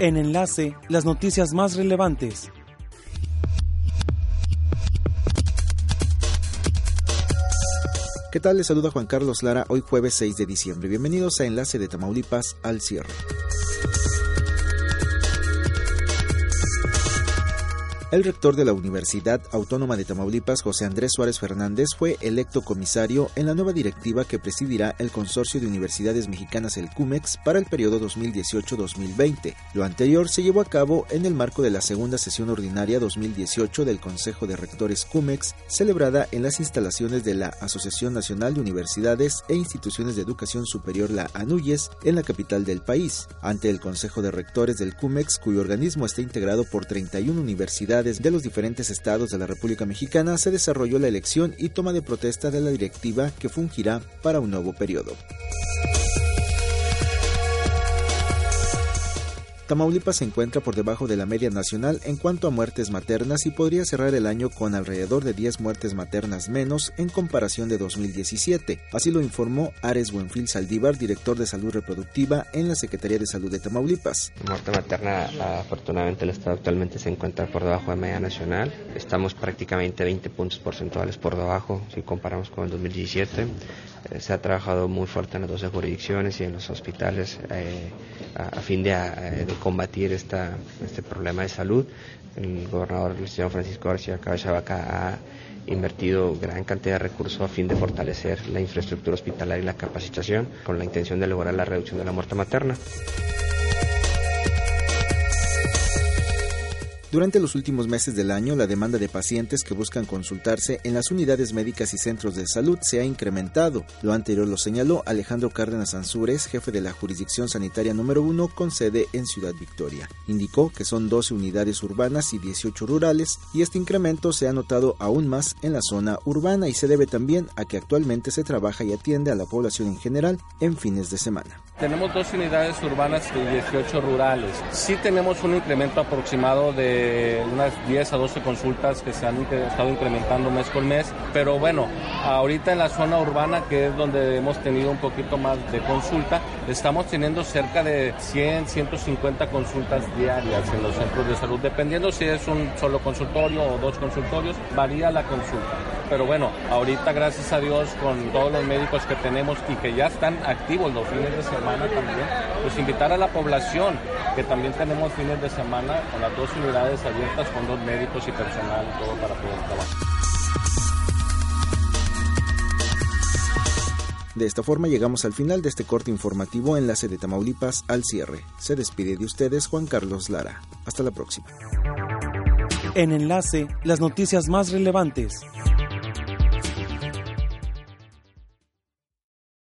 En enlace, las noticias más relevantes. ¿Qué tal? Les saluda Juan Carlos Lara hoy jueves 6 de diciembre. Bienvenidos a Enlace de Tamaulipas al cierre. El rector de la Universidad Autónoma de Tamaulipas, José Andrés Suárez Fernández, fue electo comisario en la nueva directiva que presidirá el Consorcio de Universidades Mexicanas, el CUMEX, para el periodo 2018-2020. Lo anterior se llevó a cabo en el marco de la segunda sesión ordinaria 2018 del Consejo de Rectores CUMEX, celebrada en las instalaciones de la Asociación Nacional de Universidades e Instituciones de Educación Superior, la ANUYES, en la capital del país. Ante el Consejo de Rectores del CUMEX, cuyo organismo está integrado por 31 universidades, de los diferentes estados de la República Mexicana se desarrolló la elección y toma de protesta de la directiva que fungirá para un nuevo periodo. Tamaulipas se encuentra por debajo de la media nacional en cuanto a muertes maternas y podría cerrar el año con alrededor de 10 muertes maternas menos en comparación de 2017. Así lo informó Ares Buenfil Saldívar, director de salud reproductiva en la Secretaría de Salud de Tamaulipas. La muerte materna, afortunadamente, el Estado actualmente se encuentra por debajo de media nacional. Estamos prácticamente 20 puntos porcentuales por debajo si comparamos con el 2017. Eh, se ha trabajado muy fuerte en las 12 jurisdicciones y en los hospitales eh, a, fin de, eh, combatir esta, este problema de salud. El gobernador, el señor Francisco García Cabeza Vaca, ha invertido gran cantidad de recursos a fin de fortalecer la infraestructura hospitalaria y la capacitación con la intención de lograr la reducción de la muerte materna. Durante los últimos meses del año, la demanda de pacientes que buscan consultarse en las unidades médicas y centros de salud se ha incrementado. Lo anterior lo señaló Alejandro Cárdenas Ansúrez, jefe de la jurisdicción sanitaria número 1 con sede en Ciudad Victoria. Indicó que son 12 unidades urbanas y 18 rurales y este incremento se ha notado aún más en la zona urbana y se debe también a que actualmente se trabaja y atiende a la población en general en fines de semana. Tenemos dos unidades urbanas y 18 rurales. Sí tenemos un incremento aproximado de unas 10 a 12 consultas que se han estado incrementando mes con mes, pero bueno, ahorita en la zona urbana, que es donde hemos tenido un poquito más de consulta, estamos teniendo cerca de 100, 150 consultas diarias en los centros de salud, dependiendo si es un solo consultorio o dos consultorios, varía la consulta. Pero bueno, ahorita gracias a Dios con todos los médicos que tenemos y que ya están activos los fines de semana también, pues invitar a la población que también tenemos fines de semana con las dos unidades abiertas con dos médicos y personal todo para poder trabajar. De esta forma llegamos al final de este corte informativo Enlace de Tamaulipas al cierre. Se despide de ustedes Juan Carlos Lara. Hasta la próxima. En Enlace, las noticias más relevantes.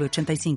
85